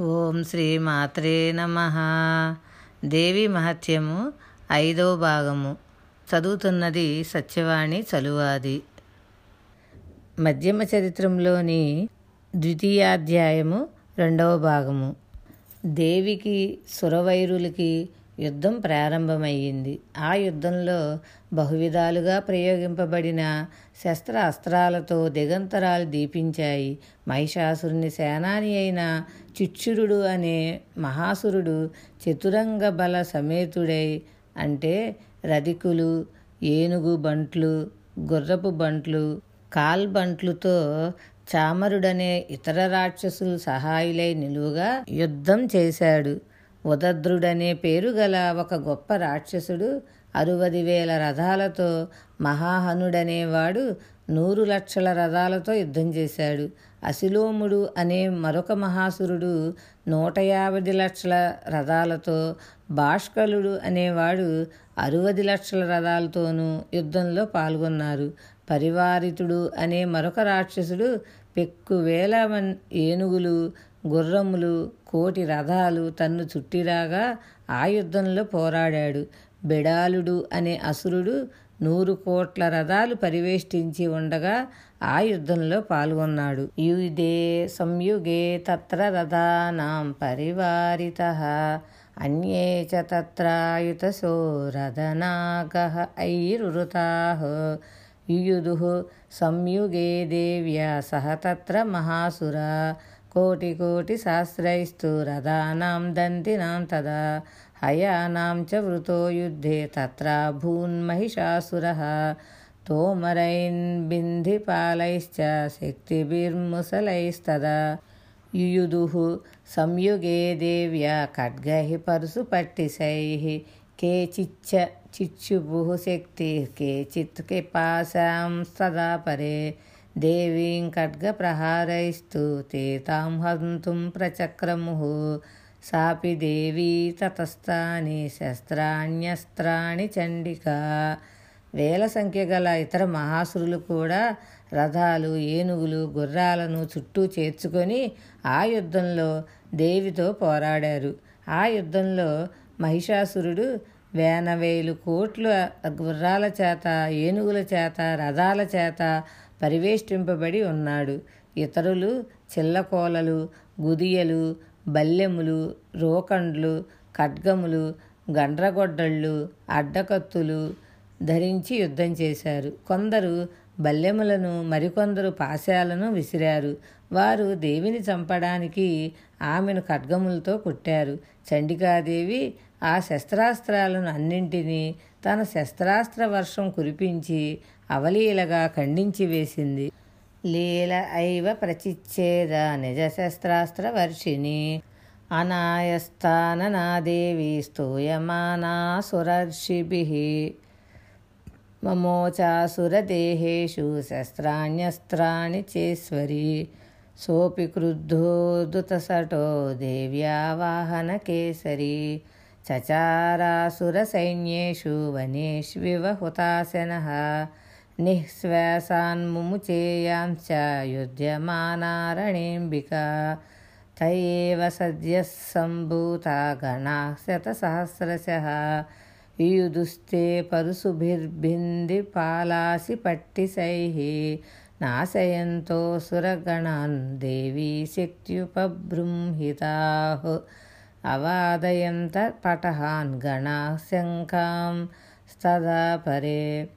ఓం శ్రీ మాత్రే నమ. దేవి మహత్యము ఐదవ భాగము. చదువుతున్నది సత్యవాణి చలువాది. మధ్యమ చరిత్రంలోని ద్వితీయాధ్యాయము రెండవ భాగము. దేవికి సురవైరులకి యుద్ధం ప్రారంభమయ్యింది. ఆ యుద్ధంలో బహువిధాలుగా ప్రయోగింపబడిన శస్త్ర అస్త్రాలతో దిగంతరాలు దీపించాయి. మహిషాసురుని సేనాని అయిన చిచ్చురుడు అనే మహాసురుడు చతురంగ బల సమేతుడై అంటే రధికులు ఏనుగు బంట్లు గుర్రపు బంట్లు కాల్బంట్లుతో చామరుడనే ఇతర రాక్షసులు సహాయులై నిలువుగా యుద్ధం చేశాడు. ఉదద్రుడనే పేరు గల ఒక గొప్ప రాక్షసుడు అరువది వేల రథాలతో మహాహనుడనేవాడు నూరు లక్షల రథాలతో యుద్ధం చేశాడు. అశిలోముడు అనే మరొక మహాసురుడు నూట యాభై లక్షల రథాలతో భాష్కలుడు అనేవాడు అరవది లక్షల రథాలతోనూ యుద్ధంలో పాల్గొన్నారు. పరివారితుడు అనే మరొక రాక్షసుడు పెక్కు వేల ఏనుగులు గుర్రములు కోటి రథాలు తన్ను చుట్టిరాగా ఆ యుద్ధంలో పోరాడాడు. బెడాలుడు అనే అసురుడు నూరు కోట్ల రథాలు పరివేష్టించి ఉండగా ఆ యుద్ధంలో పాల్గొన్నాడు. యుదే సంయుగే తత్ర రథానాం పరివారిత అన్యే చ తత్రాయుతసో రథనాగ ఐరురుతా. యుయుదు సంయుగే దేవ్యా సహ తత్ర మహాసురా కోటి కోటి సహస్రైస్తు రథానాం దంతినాం తదా హయానాం చ వృతో యుద్ధే తత్ర భూన్మహిషాసురः తోమరైన్ బింధిపాలైశ్చ శక్తిభిర్ముసలైస్తదా యుయుదుః సంయుగే దేవ్యా ఖడ్గైః పరుసుపట్టిశైः కేచిచ్చ చిచ్చుభుः శక్తి కేచిత్ కిపాశాం సదా పరే దేవీం ఖడ్గప్రహారైస్తు తీతాం హంతుం ప్రచక్రము. సాపి దేవీ తతస్థాని శస్త్రాణ్యస్త్రాణి చండిక. వేల సంఖ్య గల ఇతర మహాసురులు కూడా రథాలు ఏనుగులు గుర్రాలను చుట్టూ చేర్చుకొని ఆ యుద్ధంలో దేవితో పోరాడారు. ఆ యుద్ధంలో మహిషాసురుడు వేనవేలు కోట్ల గుర్రాల చేత ఏనుగుల చేత రథాల చేత పరివేష్టింపబడి ఉన్నాడు. ఇతరులు చిల్లకోలలు గుదియలు బల్లెములు రోకండ్లు ఖడ్గములు గండ్రగొడ్డళ్ళు అడ్డకత్తులు ధరించి యుద్ధం చేశారు. కొందరు బల్లెములను మరికొందరు పాశాలను విసిరారు. వారు దేవిని చంపడానికి ఆమెను ఖడ్గములతో కొట్టారు. చండికాదేవి ఆ శస్త్రాస్త్రాలను అన్నింటినీ తన శస్త్రాస్త్ర వర్షం కురిపించి అవలీలగా ఖండించి వేసింది. లీల ఐవ ప్రచిచ్ఛేద నిజ శస్త్రాస్త్ర వర్షిణి అనాయస్థాననాదేవి స్తూయమానాసురర్షిభిः మమోచాసురదేహేషు శస్త్రాణ్యస్త్రాణి చేశ్వరి. సోపి క్రుద్ధోదుతసటో దేవ్యా వాహనకేసరి చచారాసురసైన్యేషు వనేష్వివ హుతాశనः నిఃశ్వాసాన్ముము చేయాంశ యుధ్యమానారణేంబిక. తయేవ సద్యః సంభూత గణాః శతసహస్రశः యుదుస్తే పరుశుభిర్భింది పాలాసి పట్టిశైः. నాశయంతో సురగణాన్ దేవీ శక్త్యుపబృంహితాः. అవాదయంత పటహాన్ గణాశంకాం స్తదా పరే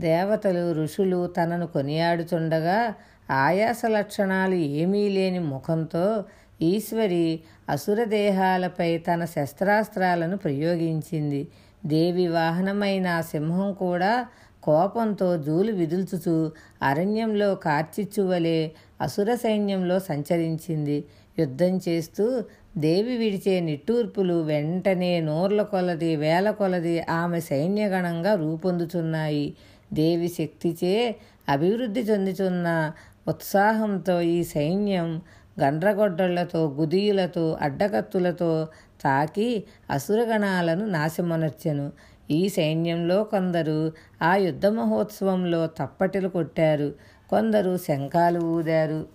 దేవతలు ఋషులు తనను కొనియాడుచుండగా ఆయాస లక్షణాలు ఏమీ లేని ముఖంతో ఈశ్వరి అసురదేహాలపై తన శస్త్రాస్త్రాలను ప్రయోగించింది. దేవి వాహనమైన సింహం కూడా కోపంతో జూలు విదుల్చుచూ అరణ్యంలో కార్చిచ్చువలే అసుర సైన్యంలో సంచరించింది. యుద్ధం చేస్తూ దేవి విడిచే నిట్టూర్పులు వెంటనే నోర్ల కొలది వేల కొలది ఆమె సైన్యగణంగా రూపొందుచున్నాయి. దేవి శక్తిచే అభివృద్ధి చెందుతున్న ఉత్సాహంతో ఈ సైన్యం గండ్రగొడ్డళ్ళతో గుదియులతో అడ్డకత్తులతో తాకి అసురగణాలను నాశమనర్చెను. ఈ సైన్యంలో కొందరు ఆ యుద్ధ మహోత్సవంలో తప్పటిలు కొట్టారు. కొందరు శంఖాలు ఊదారు.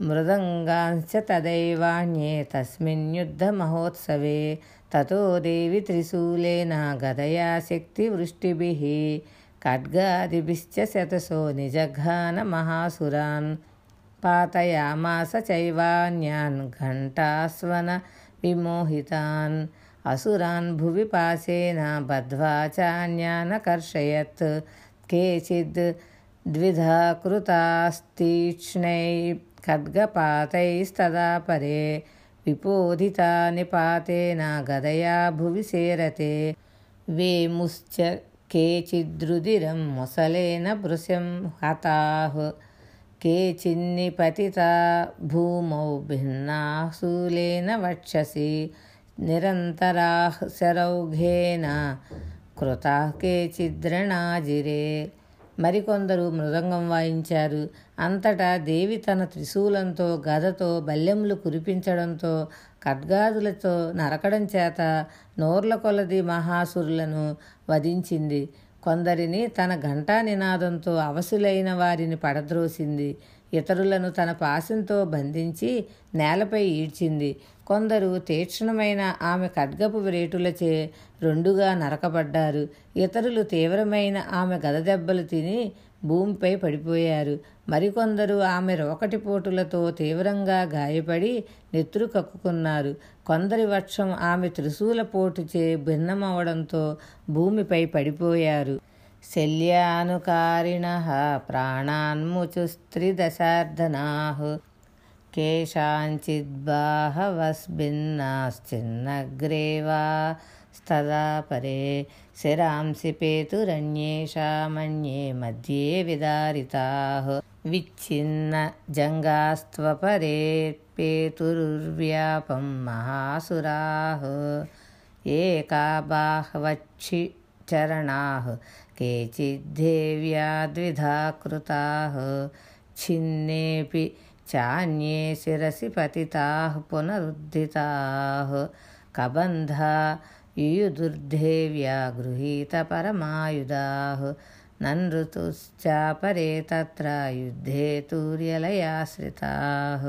మృదంగాంశ తదైవాణ్యే తస్మిన్ యుద్ధమహోత్సవే. తతో దేవి త్రిశూలేన గదయా శక్తి వృష్టిభి. खड्गादिभिश्च शतसो निजघानमहासुरान् पातयामास चैवान्यान् घण्टास्वन विमोहितान्। असुरान् भुवि पाशेन बद्ध्वा चान्यानकर्षयत्। केचिद् द्विधा कृतास्तीक्ष्णैः खड्गपातैस्तदा परे विपोधिता निपातेन गदया भुवि सेरते। वेमुश्च కేచిద్రుదిరం ముసలేన భృశం హతాః కేచిన్నిపతితా భూమౌ భిన్నాः శూలేన వక్షసి. నిరంతరాः శరౌఘేన కృతా కేచిద్రణాజిరే. మరికొందరు మృదంగం వాయించారు. అంతటా దేవి తన త్రిశూలంతో గదతో బల్లెములు కురిపించడంతో ఖడ్గాదులతో నరకడం చేత నోర్ల కొలది మహాసురులను వధించింది. కొందరిని తన ఘంటా నినాదంతో అవసులైన వారిని పడద్రోసింది. ఇతరులను తన పాశంతో బంధించి నేలపై ఈడ్చింది. కొందరు తీక్షణమైన ఆమె ఖడ్గపు రేటులచే రెండుగా నరకబడ్డారు ఇతరులు తీవ్రమైన ఆమె గదదెబ్బలు తిని భూమిపై పడిపోయారు. మరికొందరు ఆమె రోకటి పోటులతో తీవ్రంగా గాయపడి నెత్తురు కక్కుకున్నారు. కొందరి వక్షం ఆమె త్రిశూల పోటుచే భిన్నమవడంతో భూమిపై పడిపోయారు. శల్యానుకారిణ ప్రాణాన్ముచుస్త్రిదశార్ధనా కేషాంచిద్బాహవస్భిన్నాశ్చిన్నగ్రేవా स्तदा परे शिरांसि पेतुरन्येषामन्ये मध्ये विदारिताः। विच्छिन्नजङ्गास्त्वपरे पेतुरुर्व्यापं महासुराः। एका बाह्वक्षिचरणाः केचिद्धेव्या द्विधा कृताः छिन्नेऽपि चान्ये शिरसि पतिताः पुनरुद्धिताः। कबन्धा పునరుద్ధితాः కబంధా నన్ఋతుశ్చాపరే గృహీతపరమాయుధాः తత్ర యుద్ధే తూర్యలయాశ్రితాः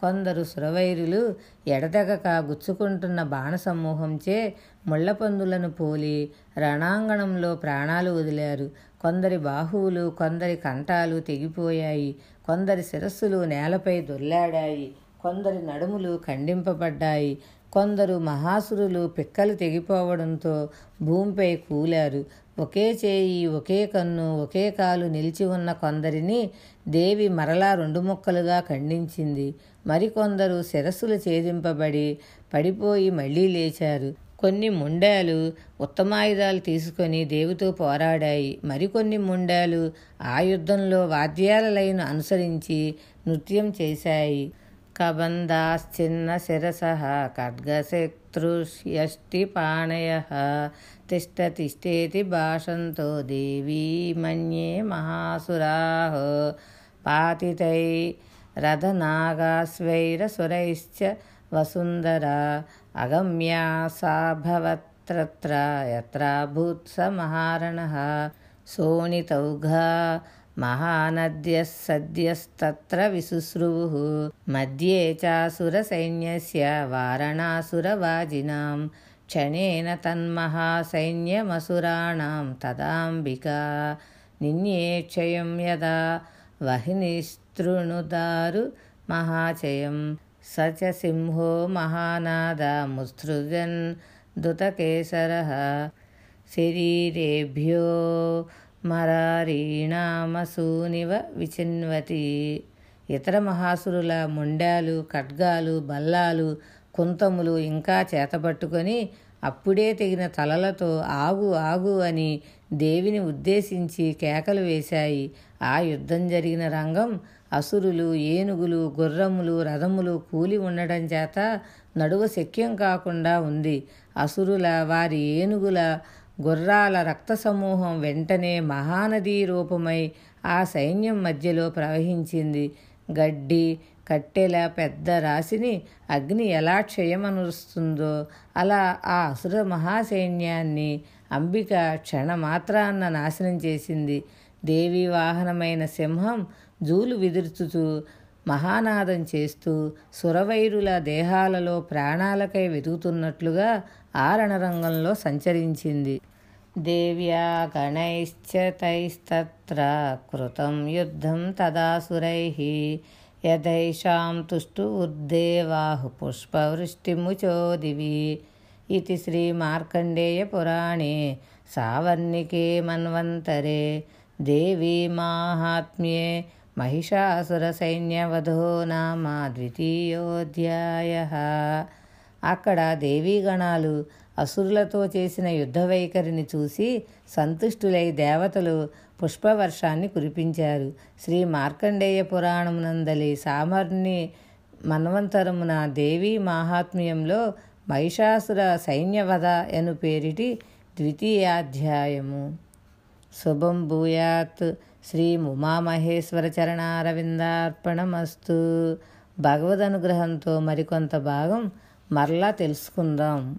కొందరు సురవైరులు ఎడతెగక గుచ్చుకుంటున్న బాణసమూహంచే ముళ్ళపందులను పోలి రణాంగణంలో ప్రాణాలు వదిలారు. కొందరి బాహువులు కొందరి కంఠాలు తెగిపోయాయి. కొందరి శిరస్సులు నేలపై దొర్లాడాయి కొందరి నడుములు ఖండింపబడ్డాయి. కొందరు మహాసురులు పిక్కలు తెగిపోవడంతో భూమిపై కూలారు. ఒకే చేయి ఒకే కన్ను ఒకే కాలు నిలిచి ఉన్న కొందరిని దేవి మరలా రెండు ముక్కలుగా ఖండించింది. మరికొందరు శిరస్సులు ఛేదింపబడి పడిపోయి మళ్ళీ లేచారు. కొన్ని ముండాలు ఉత్తమాయుధాలు తీసుకొని దేవితో పోరాడాయి. మరికొన్ని ముండాలు ఆ యుద్ధంలో వాద్యాల లైను అనుసరించి నృత్యం చేశాయి. कबन्धाश्चिन्नशिरसः खड्गशत्रुष्यष्टिपाणयः तिष्ठतिष्ठेति भाषन्तो देवी मन्ये महासुराः। पातितै रथनागास्वैरसुरैश्च वसुन्धरा अगम्या सा भवत्रत्र यत्राभूत् स महारणः शोणितौघ महानद्यः सद्यस्तत्र विशुश्रुवुः मध्ये चासुरसैन्यस्य वारणासुरवाजिनां क्षणेन तन्महासैन्यमसुराणां तदाम्बिका। निन्येक्षयं यदा यदा वह्निस्तृणुदारुमहाचयं स च सिंहो महानादमुत्सृजन् दुतकेसरः। शरीरेभ्यो మరారీణామసూనివ విచిన్వతి. ఇతర మహాసురుల మొండాలు ఖడ్గాలు బల్లాలు కుంతములు ఇంకా చేతపట్టుకొని అప్పుడే తెగిన తలలతో ఆగు ఆగు అని దేవిని ఉద్దేశించి కేకలు వేశాయి. ఆ యుద్ధం జరిగిన రంగం అసురులు ఏనుగులు గుర్రములు రథములు కూలి ఉండడం చేత నడువ శక్యం కాకుండా ఉంది. అసురుల వారి ఏనుగుల గుర్రాల రక్త సమూహం వెంటనే మహానదీ రూపమై ఆ సైన్యం మధ్యలో ప్రవహించింది. గడ్డి కట్టెల పెద్ద రాశిని అగ్ని ఎలా క్షయమనురుస్తుందో అలా ఆ అసుర మహాసైన్యాన్ని అంబిక క్షణమాత్రాన్న నాశనం చేసింది. దేవి వాహనమైన సింహం జూలు విదుర్చుతూ మహానాదం చేస్తూ సురవైరుల దేహాలలో ప్రాణాలకై వెతుకుతున్నట్లుగా ఆ రణరంగంలో సంచరించింది. దేవ్యా తైస్తత్ర కృతం యుద్ధం తదాసురై యథైషాం తుష్టు ఉర్దేవాహు పుష్పవృష్టిముచో దివి ఇది శ్రీ మార్కండేయ పురాణే సావర్ణికే మన్వంతరే దేవీ మాహాత్మ్యే మహిషాసురసైన్యవధో నామ ద్వితీయోధ్యాయ అక్కడ దేవీగణాలు అసురులతో చేసిన యుద్ధ వైఖరిని చూసి సంతుష్టులై దేవతలు పుష్పవర్షాన్ని కురిపించారు. శ్రీ మార్కండేయ పురాణమునందలి సామర్ని మన్వంతరమున దేవీ మాహాత్మ్యంలో మహిషాసుర సైన్యవధ ఎను పేరిటి ద్వితీయాధ్యాయము. శుభం భూయాత్ శ్రీ ఉమామహేశ్వర చరణారవిందార్పణమస్తు. భగవద్ అనుగ్రహంతో మరికొంత భాగం మరలా తెలుసుకుందాం.